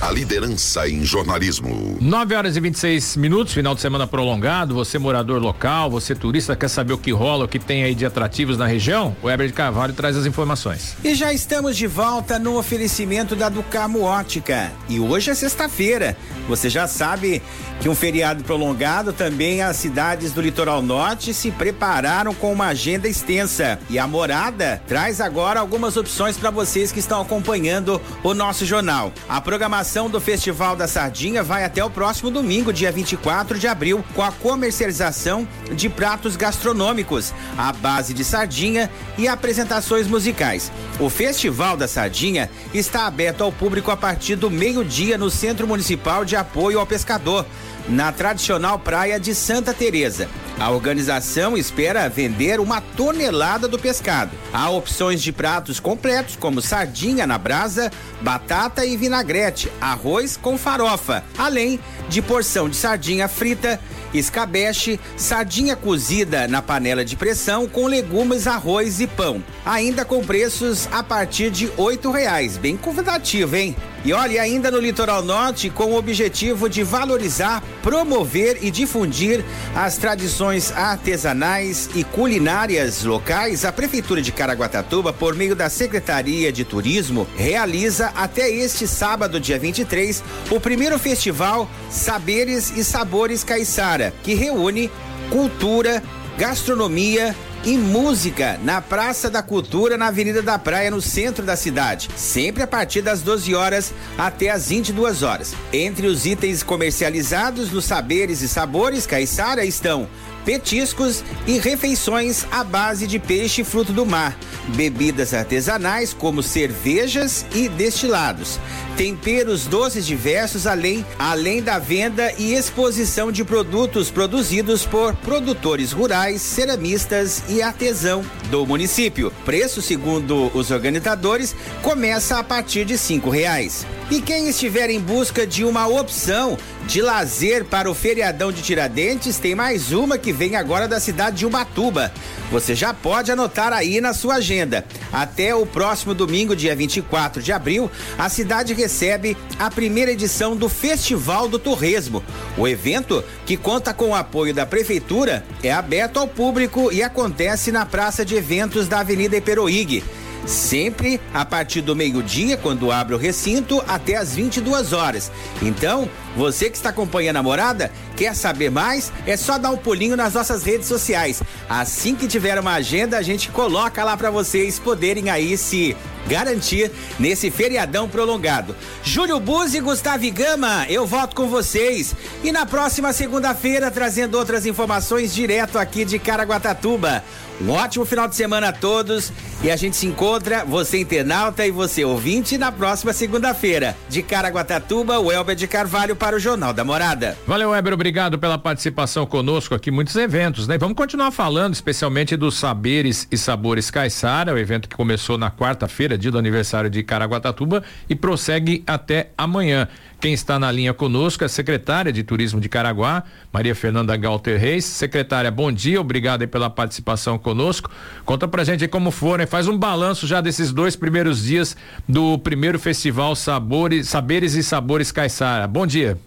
a liderança em jornalismo. 9 horas e 26 minutos, final de semana prolongado. Você, morador local, você turista, quer saber o que rola, o que tem aí de atrativos na região? O Heber de Carvalho traz as informações. E já estamos de volta no oferecimento da Ducamo Ótica. E hoje é sexta-feira. Você já sabe que um feriado prolongado também as cidades do litoral norte se prepararam com uma agenda extensa. E a morada traz agora algumas opções para vocês que estão acompanhando o nosso jornal. A programação do Festival da Sardinha vai até o próximo domingo, dia 24 de abril, com a comercialização de pratos gastronômicos, a base de sardinha e apresentações musicais. O Festival da Sardinha está aberto ao público a partir do meio-dia no Centro Municipal de Apoio ao Pescador na tradicional praia de Santa Teresa. A organização espera vender uma tonelada do pescado. Há opções de pratos completos como sardinha na brasa, batata e vinagrete, arroz com farofa, além de porção de sardinha frita, escabeche, sardinha cozida na panela de pressão com legumes, arroz e pão. Ainda com preços a partir de oito reais, bem convidativo, hein? E olha, ainda no litoral norte, com o objetivo de valorizar, promover e difundir as tradições artesanais e culinárias locais, a Prefeitura de Caraguatatuba, por meio da Secretaria de Turismo, realiza até este sábado, dia 23, o primeiro festival Saberes e Sabores Caiçara, que reúne cultura, gastronomia, e música na Praça da Cultura, na Avenida da Praia, no centro da cidade. Sempre a partir das 12 horas até as 22 horas. Entre os itens comercializados nos Saberes e Sabores Caiçara estão petiscos e refeições à base de peixe e fruto do mar, bebidas artesanais como cervejas e destilados, temperos doces diversos, além, além da venda e exposição de produtos produzidos por produtores rurais, ceramistas e artesão do município. Preço, segundo os organizadores, começa a partir de cinco reais. E quem estiver em busca de uma opção de lazer para o feriadão de Tiradentes, tem mais uma que vem agora da cidade de Ubatuba. Você já pode anotar aí na sua agenda. Até o próximo domingo, dia 24 de abril, a cidade recebe a primeira edição do Festival do Torresmo. O evento, que conta com o apoio da prefeitura, é aberto ao público e acontece na Praça de Eventos da Avenida Iperoig sempre a partir do meio-dia, quando abre o recinto, até as 22 horas. Então, você que está acompanhando a morada, quer saber mais? É só dar um pulinho nas nossas redes sociais. Assim que tiver uma agenda, a gente coloca lá para vocês poderem aí se garantir nesse feriadão prolongado. Júlio Buzzi e Gustavo Gama, eu volto com vocês. E na próxima segunda-feira, trazendo outras informações direto aqui de Caraguatatuba. Um ótimo final de semana a todos e a gente se encontra, você internauta e você ouvinte, na próxima segunda-feira. De Caraguatatuba, o Elber de Carvalho para o Jornal da Morada. Valeu, Weber, obrigado pela participação conosco aqui, muitos eventos, né? Vamos continuar falando, especialmente dos Saberes e Sabores Caiçara, o evento que começou na quarta-feira, dia do aniversário de Caraguatatuba e prossegue até amanhã. Quem está na linha conosco é a secretária de Turismo de Caraguá, Maria Fernanda Galter Reis. Secretária, bom dia, obrigado pela participação conosco. Conta pra gente como foram, faz um balanço já desses dois primeiros dias do primeiro festival Sabores, Saberes e Sabores Caiçara. Bom dia.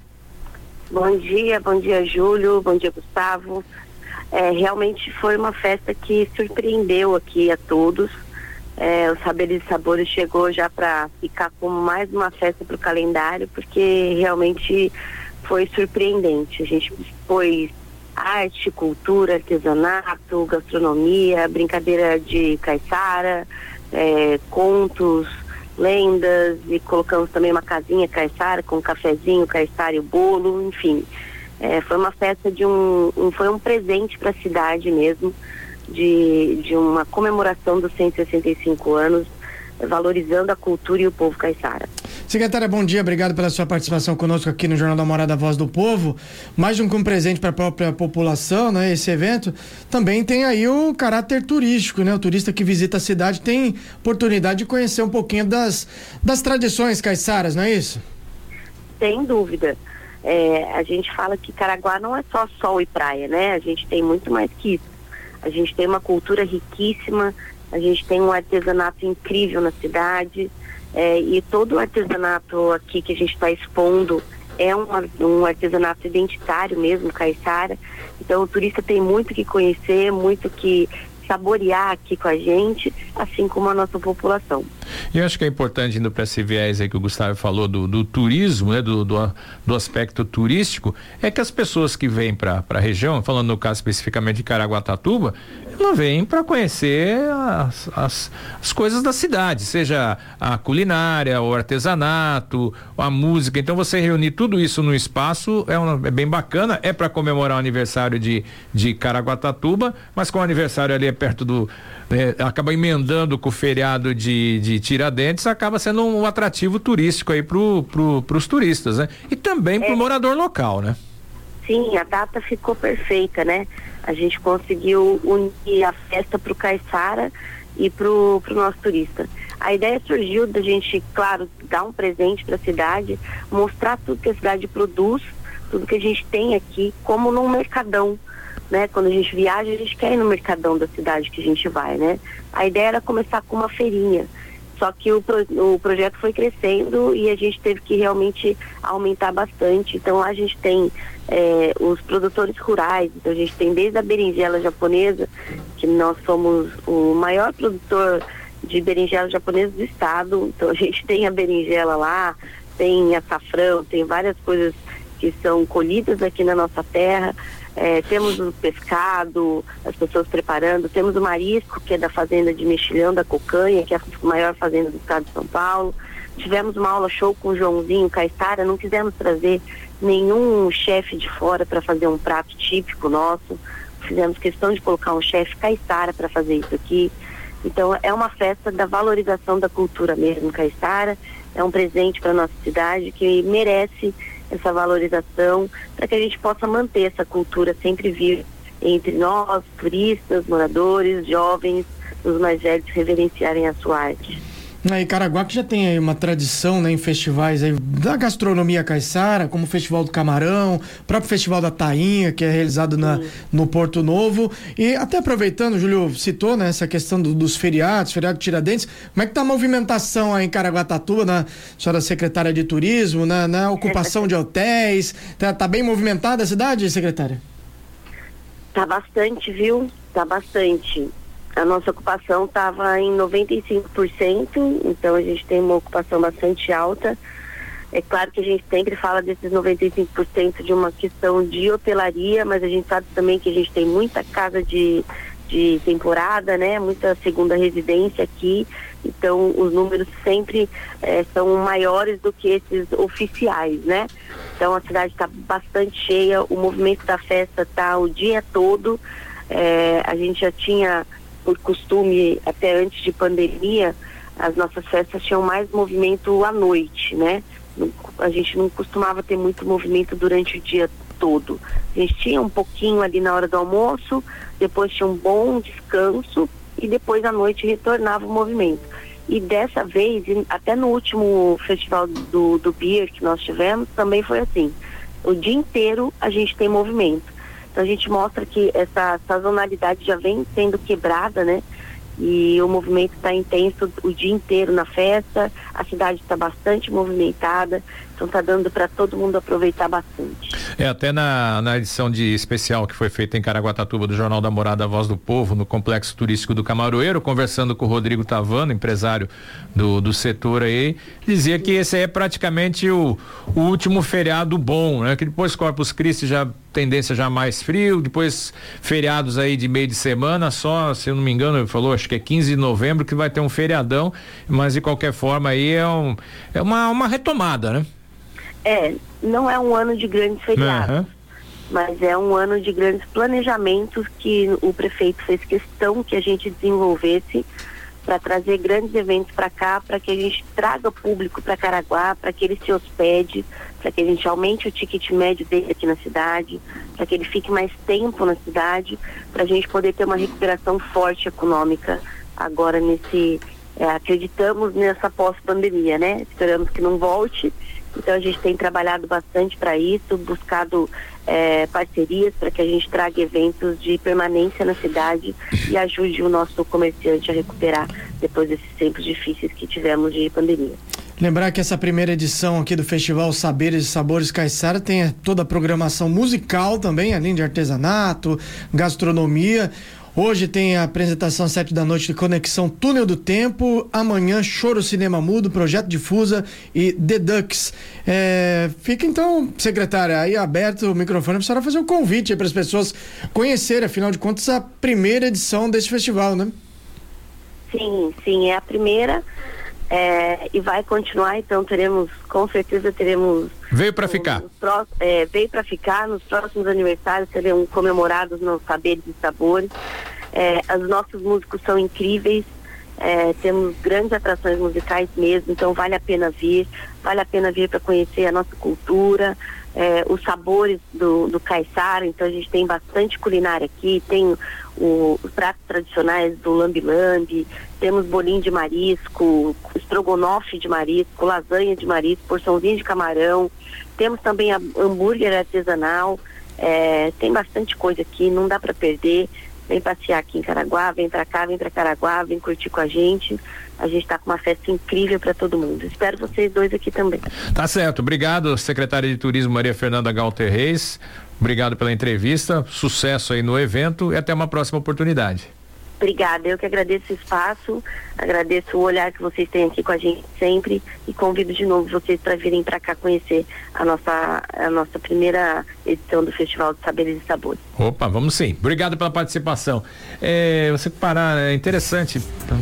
Bom dia, bom dia, Júlio, bom dia, Gustavo. É, realmente foi uma festa que surpreendeu aqui a todos. É, o Saberes e Sabores chegou já para ficar como mais uma festa para o calendário, porque realmente foi surpreendente. A gente pôs arte, cultura, artesanato, gastronomia, brincadeira de caiçara, é, contos, lendas e colocamos também uma casinha caiçara com um cafezinho caiçara e o bolo, enfim. É, foi uma festa de um, um foi um presente para a cidade mesmo de, de uma comemoração dos 165 anos, valorizando a cultura e o povo caiçara. Secretária, bom dia, obrigado pela sua participação conosco aqui no Jornal da Morada Voz do Povo. Mais um um presente para a própria população, né? Esse evento também tem aí o caráter turístico, né? O turista que visita a cidade tem oportunidade de conhecer um pouquinho das, das tradições caiçaras, não é isso? Sem dúvida. É, a gente fala que Caraguá não é só sol e praia, né? A gente tem muito mais que isso. A gente tem uma cultura riquíssima, a gente tem um artesanato incrível na cidade, é, e todo o artesanato aqui que a gente está expondo é um, um artesanato identitário mesmo, caiçara. Então o turista tem muito que conhecer, muito que saborear aqui com a gente, assim como a nossa população. Eu acho que é importante, indo para esse viés aí que o Gustavo falou do, do turismo, né, do, do, do, aspecto turístico, é que as pessoas que vêm para a região, falando no caso especificamente de Caraguatatuba, ela vem para conhecer as, as, as, coisas da cidade, seja a culinária, o artesanato, a música. Então você reunir tudo isso no espaço é, é bem bacana. É para comemorar o aniversário de, de Caraguatatuba, mas com o aniversário ali é perto do. É, acaba emendando com o feriado de, de Tiradentes, acaba sendo um atrativo turístico aí para pro, os turistas, né? E também para o é. morador local, né? Sim, a data ficou perfeita, né? A gente conseguiu unir a festa para o Caiçara e para o nosso turista. A ideia surgiu da gente, claro, dar um presente para a cidade, mostrar tudo que a cidade produz, tudo que a gente tem aqui, como num mercadão. Né? Quando a gente viaja, a gente quer ir no mercadão da cidade que a gente vai, né? A ideia era começar com uma feirinha. Só que o, pro, o projeto foi crescendo e a gente teve que realmente aumentar bastante. Então lá a gente tem é, os produtores rurais, então a gente tem desde a berinjela japonesa, que nós somos o maior produtor de berinjela japonesa do estado, então a gente tem a berinjela lá, tem açafrão, tem várias coisas que são colhidas aqui na nossa terra. É, temos o pescado, as pessoas preparando, temos o marisco, que é da fazenda de Mexilhão da Cocanha, que é a maior fazenda do estado de São Paulo. Tivemos uma aula show com o Joãozinho Caistara, não quisemos trazer nenhum chefe de fora para fazer um prato típico nosso. Fizemos questão de colocar um chefe Caistara para fazer isso aqui. Então é uma festa da valorização da cultura mesmo, Caistara. É um presente para nossa cidade que merece essa valorização para que a gente possa manter essa cultura sempre viva entre nós, turistas, moradores, jovens, os mais velhos reverenciarem a sua arte. Aí, Caraguá que já tem aí uma tradição né, em festivais aí, da gastronomia caiçara, como o Festival do Camarão, o próprio Festival da Tainha, que é realizado na, no Porto Novo. E até aproveitando, o Júlio citou né, essa questão do, dos feriados, feriado de Tiradentes, como é que tá a movimentação aí em Caraguatatuba, na senhora secretária de Turismo, na, na ocupação de hotéis? Tá, tá bem movimentada a cidade, secretária? Tá bastante, viu? Tá bastante a nossa ocupação estava em 95%, então a gente tem uma ocupação bastante alta. É claro que a gente sempre fala desses 95% de uma questão de hotelaria, mas a gente sabe também que a gente tem muita casa de, de temporada, né? Muita segunda residência aqui. Então os números sempre é, são maiores do que esses oficiais, né? Então a cidade está bastante cheia, o movimento da festa está o dia todo. É, a gente já tinha por costume, até antes de pandemia, as nossas festas tinham mais movimento à noite, né? A gente não costumava ter muito movimento durante o dia todo. A gente tinha um pouquinho ali na hora do almoço, depois tinha um bom descanso e depois à noite retornava o movimento. E dessa vez, até no último festival do, do Beer que nós tivemos, também foi assim. O dia inteiro a gente tem movimento. Então a gente mostra que essa sazonalidade já vem sendo quebrada, né? E o movimento está intenso o dia inteiro na festa, a cidade está bastante movimentada, então está dando para todo mundo aproveitar bastante. É, até na, na edição de especial que foi feita em Caraguatatuba do Jornal da Morada Voz do Povo, no Complexo Turístico do Camaroeiro, conversando com o Rodrigo Tavano, empresário do, do setor aí, dizia que esse é praticamente o, o último feriado bom, né? Que depois Corpus Christi já tendência já mais frio, depois feriados aí de meio de semana, só, se eu não me engano, ele falou, acho que é 15 de novembro que vai ter um feriadão, mas de qualquer forma aí é, um, é uma, uma retomada, né? É, não é um ano de grandes feriados, uhum. mas é um ano de grandes planejamentos que o prefeito fez questão que a gente desenvolvesse para trazer grandes eventos para cá, para que a gente traga público para Caraguá, para que ele se hospede, para que a gente aumente o ticket médio dele aqui na cidade, para que ele fique mais tempo na cidade, para a gente poder ter uma recuperação forte econômica agora nesse. É, acreditamos nessa pós-pandemia, né? Esperamos que não volte, então a gente tem trabalhado bastante para isso, buscado é, parcerias para que a gente traga eventos de permanência na cidade e ajude o nosso comerciante a recuperar depois desses tempos difíceis que tivemos de pandemia. Lembrar que essa primeira edição aqui do Festival Saberes e Sabores Caiçara tem toda a programação musical também, além de artesanato, gastronomia. Hoje tem a apresentação às sete da noite de Conexão Túnel do Tempo. Amanhã, Choro Cinema Mudo, Projeto Difusa e The Ducks. É, fica então, secretária, aí aberto o microfone para a senhora fazer um convite para as pessoas conhecerem, afinal de contas, a primeira edição desse festival, né? Sim, sim, é a primeira. É, e vai continuar, então teremos, com certeza teremos. Veio para ficar. Pró, é, veio para ficar, nos próximos aniversários serão comemorados nos saberes e sabores. É, os nossos músicos são incríveis, é, temos grandes atrações musicais mesmo, então vale a pena vir, vale a pena vir para conhecer a nossa cultura, é, os sabores do, do caiçara, então a gente tem bastante culinária aqui, tem o, os pratos tradicionais do lambi-lambi, temos bolinho de marisco, estrogonofe de marisco, lasanha de marisco, porçãozinha de camarão, temos também a, hambúrguer artesanal, é, tem bastante coisa aqui, não dá para perder. Vem passear aqui em Caraguá, vem para cá, vem para Caraguá, vem curtir com a gente. A gente está com uma festa incrível para todo mundo. Espero vocês dois aqui também. Tá certo. Obrigado, secretária de Turismo Maria Fernanda Galter Reis. Obrigado pela entrevista, sucesso aí no evento e até uma próxima oportunidade. Obrigada, eu que agradeço o espaço, agradeço o olhar que vocês têm aqui com a gente sempre e convido de novo vocês para virem para cá conhecer a nossa, a nossa primeira edição do Festival de Saberes e Sabores. Opa, vamos sim. Obrigado pela participação. É, você parar, é interessante,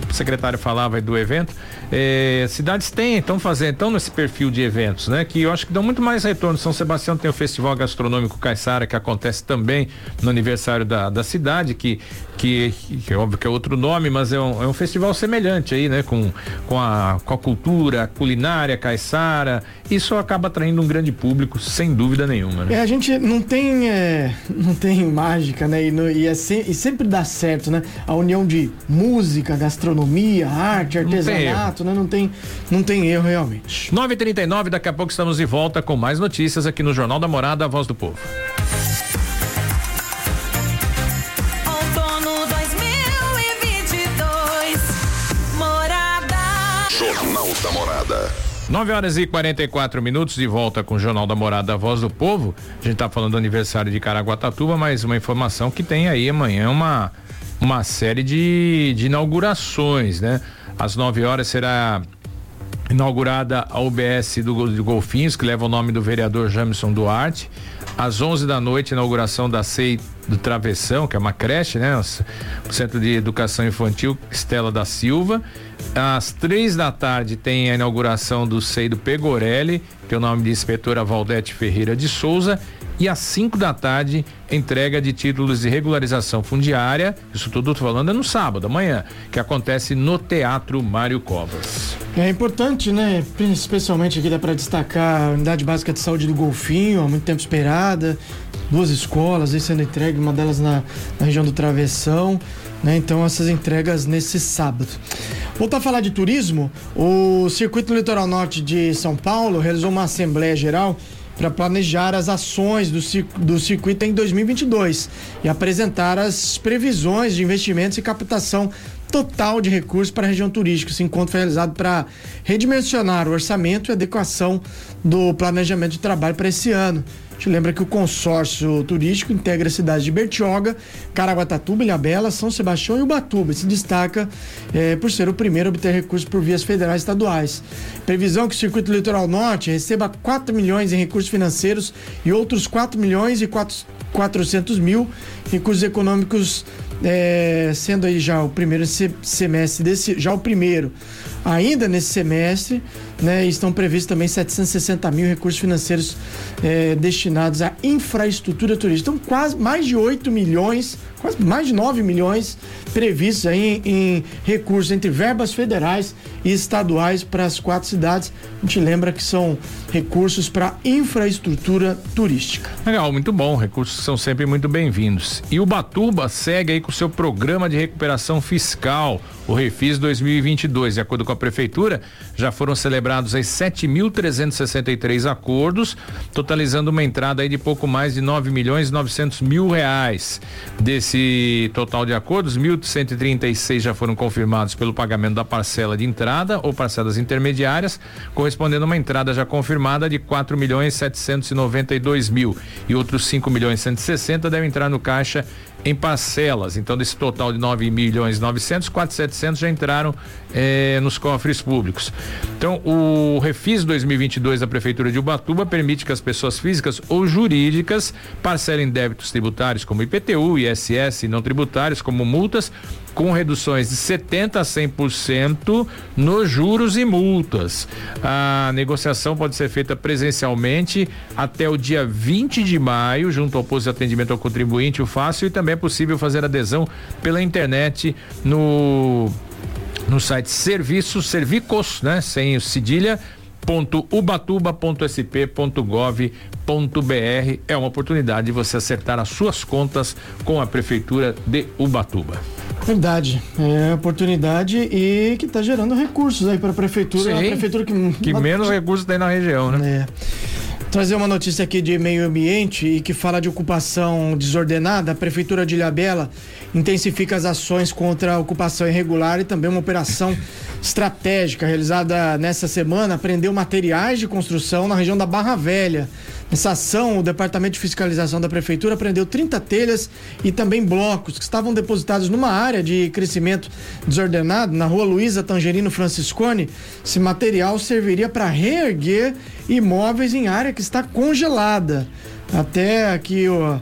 o secretário falava do evento, é, cidades têm, estão fazendo, estão nesse perfil de eventos, né? Que eu acho que dão muito mais retorno. São Sebastião tem o Festival Gastronômico Caiçara, que acontece também no aniversário da, da cidade, que, que, que é óbvio que é outro nome, mas é um, é um festival semelhante aí, né? Com, com, a, com a cultura, a culinária caiçara. Isso acaba atraindo um grande público, sem dúvida nenhuma. Né? É, a gente não tem, é, não tem mágica, né? E, no, e, é se, e, sempre dá certo, né? A união de música, gastronomia, arte, artesanato, não né? Não tem, não tem erro realmente. 9:39 daqui a pouco estamos de volta com mais notícias aqui no Jornal da Morada, a Voz do Povo. 9 horas e 44 minutos de volta com o Jornal da Morada, a Voz do Povo. A gente está falando do aniversário de Caraguatatuba, mas uma informação que tem aí amanhã uma, uma série de, de inaugurações, né? Às 9 horas será inaugurada a UBS do, do Golfinhos, que leva o nome do vereador Jamison Duarte. Às 11 da noite, inauguração da CEI do Travessão, que é uma creche, né? O Centro de Educação Infantil Estela da Silva. Às três da tarde tem a inauguração do SEI do Pegorelli, tem o nome de inspetora Valdete Ferreira de Souza. E às 5 da tarde, entrega de títulos de regularização fundiária. Isso tudo tô falando é no sábado, amanhã, que acontece no Teatro Mário Covas. É importante, né? Especialmente aqui dá para destacar a Unidade Básica de Saúde do Golfinho, há muito tempo esperada. Duas escolas aí sendo entregue, uma delas na, na região do Travessão. Né? Então, essas entregas nesse sábado. Voltar a falar de turismo, o Circuito Litoral Norte de São Paulo realizou uma Assembleia Geral para planejar as ações do, do circuito em 2022 e apresentar as previsões de investimentos e captação total de recursos para a região turística. Esse encontro foi realizado para redimensionar o orçamento e adequação do planejamento de trabalho para esse ano gente lembra que o consórcio turístico integra as cidades de Bertioga, Caraguatatuba, Ilhabela, São Sebastião e Ubatuba. Se destaca eh, por ser o primeiro a obter recursos por vias federais e estaduais. Previsão que o Circuito Litoral Norte receba 4 milhões em recursos financeiros e outros 4 milhões e 4, 400 mil recursos econômicos, eh, sendo aí já o primeiro semestre desse, já o primeiro ainda nesse semestre, né? Estão previstos também 760 mil recursos financeiros eh, destinados à infraestrutura turística. Então, quase mais de 8 milhões, quase mais de 9 milhões previstos aí em, em recursos entre verbas federais e estaduais para as quatro cidades. A gente lembra que são recursos para infraestrutura turística. Legal, muito bom. Recursos são sempre muito bem-vindos. E o Batuba segue aí com o seu programa de recuperação fiscal, o Refis 2022. De acordo com a prefeitura, já foram celebrados aí 7.363 acordos, totalizando uma entrada aí de pouco mais de 9 milhões e 900 mil reais. Desse total de acordos, 1.136 já foram confirmados pelo pagamento da parcela de entrada ou parcelas intermediárias, correspondendo a uma entrada já confirmada de 4 milhões 792 mil e outros 5 milhões 160 devem entrar no caixa em parcelas. Então, desse total de 9 milhões 900, 4,700 já entraram eh, nos cofres públicos. Então, o Refis 2022 da Prefeitura de Ubatuba permite que as pessoas físicas ou jurídicas parcelem débitos tributários como IPTU, ISS e não tributários como multas com reduções de 70 a 100% nos juros e multas. A negociação pode ser feita presencialmente até o dia 20 de maio, junto ao posto de atendimento ao contribuinte, o Fácil, e também é possível fazer adesão pela internet no no site Serviços Servicos, né, sem o cedilha ubatuba.sp.gov.br é uma oportunidade de você acertar as suas contas com a prefeitura de Ubatuba. Verdade, é oportunidade e que está gerando recursos aí para a prefeitura, Sim, a prefeitura que, que menos recursos tem na região, né? É. Trazer uma notícia aqui de meio ambiente e que fala de ocupação desordenada. A Prefeitura de Ilhabela intensifica as ações contra a ocupação irregular e também uma operação estratégica realizada nessa semana prendeu materiais de construção na região da Barra Velha. Nessa ação, o Departamento de Fiscalização da Prefeitura prendeu 30 telhas e também blocos que estavam depositados numa área de crescimento desordenado na rua Luísa Tangerino Franciscone. Esse material serviria para reerguer imóveis em área que está congelada. Até aqui, ó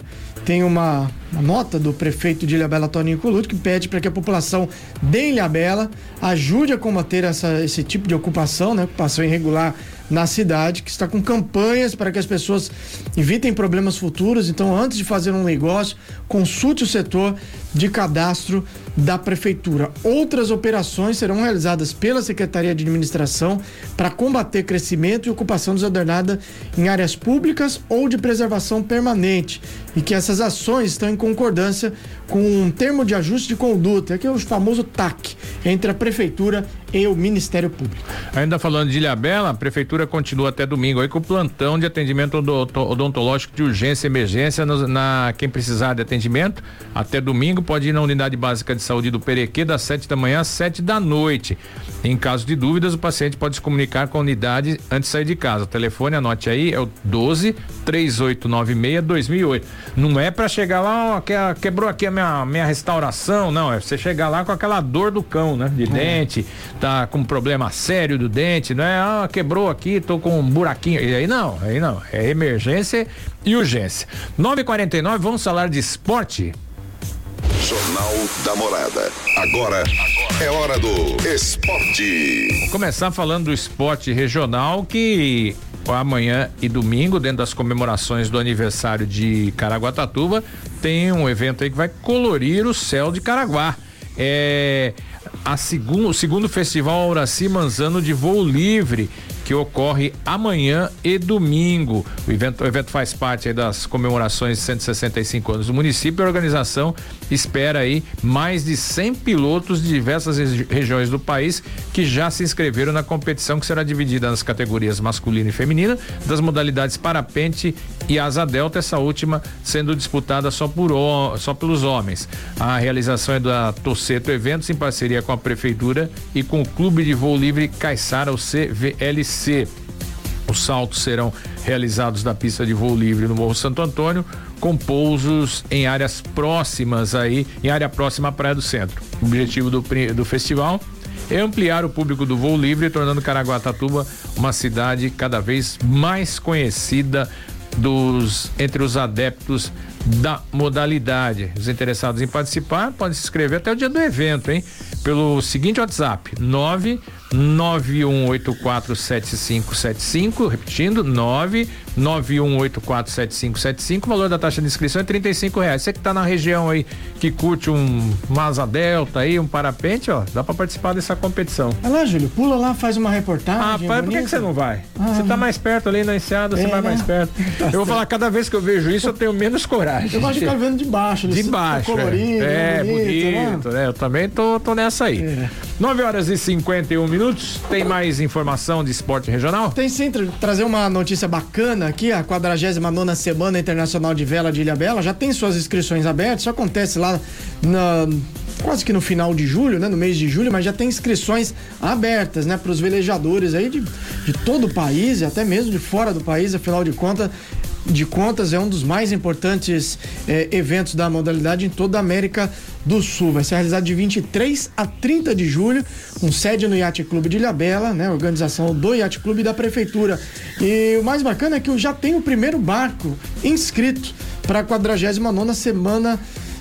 tem uma, uma, nota do prefeito de Ilhabela, Toninho Coluto, que pede para que a população de Ilhabela ajude a combater essa, esse tipo de ocupação, né? Ocupação irregular na cidade, que está com campanhas para que as pessoas evitem problemas futuros. Então, antes de fazer um negócio, consulte o setor de cadastro da prefeitura. Outras operações serão realizadas pela Secretaria de Administração para combater crescimento e ocupação desordenada em áreas públicas ou de preservação permanente e que essas ações estão em concordância com um termo de ajuste de conduta, que é o famoso TAC, entre a prefeitura e o Ministério Público. Ainda falando de Ilhabela, a prefeitura continua até domingo aí com o plantão de atendimento odontológico de urgência e emergência no, na quem precisar de atendimento até domingo pode ir na unidade básica de saúde do Perequê das 7 da manhã às 7 da noite. Em caso de dúvidas, o paciente pode se comunicar com a unidade antes de sair de casa. O telefone, anote aí, é o 12 3896 2008. Não é para chegar lá, ó, que, quebrou aqui a minha, minha restauração, não, é você chegar lá com aquela dor do cão, né? De é. dente, tá com um problema sério do dente, não é? Ah, quebrou aqui, tô com um buraquinho. E aí não, aí não, é emergência e urgência. 9:49, vamos falar de esporte. Jornal da Morada. Agora é hora do esporte. Vou começar falando do esporte regional que amanhã e domingo, dentro das comemorações do aniversário de Caraguatatuba, tem um evento aí que vai colorir o céu de Caraguá. É a segundo, o segundo festival Auraci Manzano de voo livre que ocorre amanhã e domingo. O evento, o evento faz parte das comemorações de 165 anos do município. A organização espera aí mais de 100 pilotos de diversas regiões do país que já se inscreveram na competição que será dividida nas categorias masculina e feminina, das modalidades parapente e asa delta, essa última sendo disputada só por só pelos homens. A realização é da Toceto Eventos em parceria com a prefeitura e com o Clube de Voo Livre Caiçara, o CVLC. Os saltos serão realizados da pista de voo livre no Morro Santo Antônio, com pousos em áreas próximas aí, em área próxima à Praia do Centro. O objetivo do, do festival é ampliar o público do voo livre, tornando Caraguatatuba uma cidade cada vez mais conhecida dos entre os adeptos da modalidade. Os interessados em participar podem se inscrever até o dia do evento, hein? Pelo seguinte WhatsApp: 991847575, repetindo, 991847575. O valor da taxa de inscrição é 35 reais. Você que está na região aí que curte um, uma asa delta aí, um parapente, ó, dá para participar dessa competição. Vai lá, Júlio, pula lá, faz uma reportagem. Ah, pai, por que, que você não vai? Ah, você tá mais perto ali na enseada, é, você vai mais perto. Tá eu vou falar, cada vez que eu vejo isso, eu tenho menos coragem. Eu gosto de ficar vendo de baixo. De baixo. Colorido, é, bonito, é bonito né? né? Eu também tô, tô nessa aí. É. 9 horas e 51 minutos. Tem mais informação de esporte regional? Tem sim, tra trazer uma notícia bacana aqui. A 49 Semana Internacional de Vela de Ilha Bela já tem suas inscrições abertas. Isso acontece lá na, quase que no final de julho, né? No mês de julho, mas já tem inscrições abertas, né? Para os velejadores aí de, de todo o país e até mesmo de fora do país, afinal de contas de contas, é um dos mais importantes eh, eventos da modalidade em toda a América do Sul. Vai ser realizado de 23 a 30 de julho, com sede no Yacht Clube de Ilhabela, né? Organização do Yacht Clube da Prefeitura. E o mais bacana é que eu já tenho o primeiro barco inscrito para a 49 Semana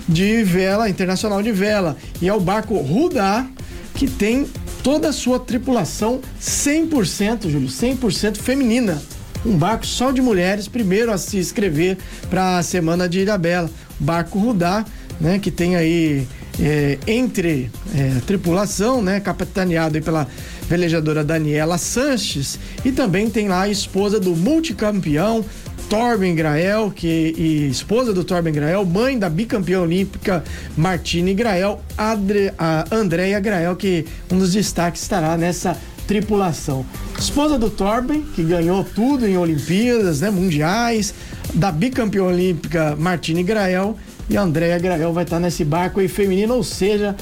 de Vela, Internacional de Vela. E é o barco Rudá, que tem toda a sua tripulação 100%, Júlio, 100% feminina um barco só de mulheres, primeiro a se inscrever para a Semana de Ilhabela. Barco Rudá, né, que tem aí é, entre é, tripulação, né, capitaneado pela velejadora Daniela Sanches, e também tem lá a esposa do multicampeão Torben Grael, que e esposa do Torben Grael, mãe da bicampeã olímpica Martine Grael, Adre, a Andrea Grael, que um dos destaques estará nessa tripulação. Esposa do Torben, que ganhou tudo em Olimpíadas, né, mundiais, da bicampeã olímpica Martine Grael e a Andréa Grael vai estar nesse barco aí feminino, ou seja,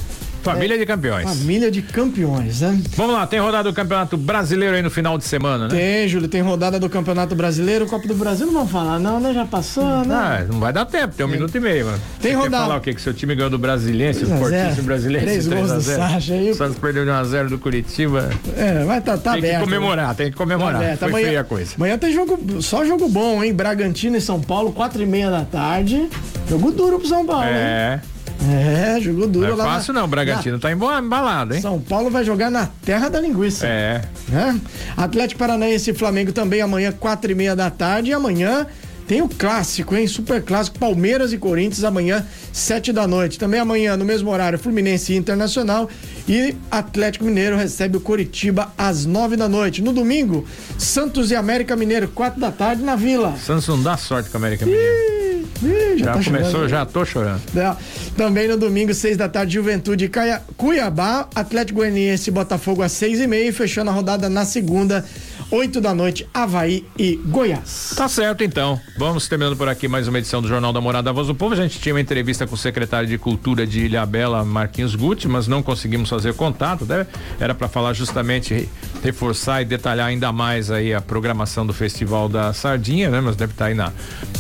Família é, de campeões. Família de campeões, né? Vamos lá, tem rodada do Campeonato Brasileiro aí no final de semana, né? Tem, Júlio, tem rodada do Campeonato Brasileiro, Copa do Brasil não vamos falar, não, né? Já passou, né? Ah, não vai dar tempo, tem um minuto e meio, mano. Tem Você rodada. Quer falar o quê? Que seu time ganhou do Brasiliense, do Fortíssimo. Três gols do Sacha aí. O Santos perdeu de 1x0 do Curitiba. É, vai tá, tá tem aberto. Tem que comemorar, tem que comemorar. Tá Foi amanhã, feia a coisa. Amanhã tem jogo, só jogo bom, hein? Bragantino e São Paulo, quatro e meia da tarde. Jogo duro pro São Paulo, É. Hein? É, jogou duro não é lá. fácil na... não, Bragantino na... tá embalado, hein? São Paulo vai jogar na terra da linguiça. É. é. Atlético Paranaense e Flamengo também amanhã, quatro e meia da tarde. E amanhã tem o clássico, hein? Super clássico, Palmeiras e Corinthians, amanhã, sete da noite. Também amanhã, no mesmo horário, Fluminense e Internacional. E Atlético Mineiro recebe o Coritiba às nove da noite. No domingo, Santos e América Mineiro, quatro da tarde, na Vila. Santos não dá sorte com a América Mineiro. Ih, já, já tá começou, chorando. já tô chorando. É. Também no domingo, seis da tarde, Juventude Cuiabá, Atlético Goianiense Botafogo às seis e meia, fechando a rodada na segunda, oito da noite, Havaí e Goiás. Tá certo, então. Vamos terminando por aqui mais uma edição do Jornal da Morada Voz do Povo. A gente tinha uma entrevista com o secretário de Cultura de Ilha Bela, Marquinhos Guti, mas não conseguimos fazer contato, né? Era para falar justamente, reforçar e detalhar ainda mais aí a programação do Festival da Sardinha, né? Mas deve estar tá aí na,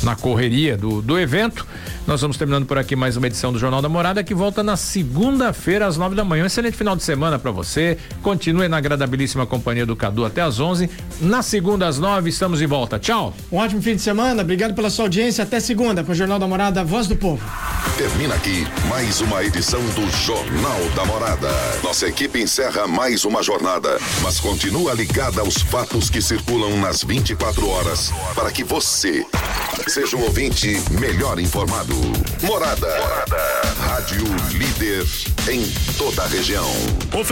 na correria do, do evento. Nós vamos terminando por aqui mais uma edição do Jornal da Morada que volta na segunda-feira às nove da manhã. Um excelente final de semana para você. Continue na agradabilíssima companhia do Cadu até às onze. Na segunda às nove estamos de volta. Tchau. Um ótimo fim de semana. Obrigado pela sua audiência. Até segunda com o Jornal da Morada, Voz do Povo. Termina aqui mais uma edição do Jornal da Morada. Nossa equipe encerra mais uma jornada, mas continua ligada aos fatos que circulam nas 24 horas para que você seja um ouvinte melhor informado. Morada. Morada. Rádio líder em toda a região.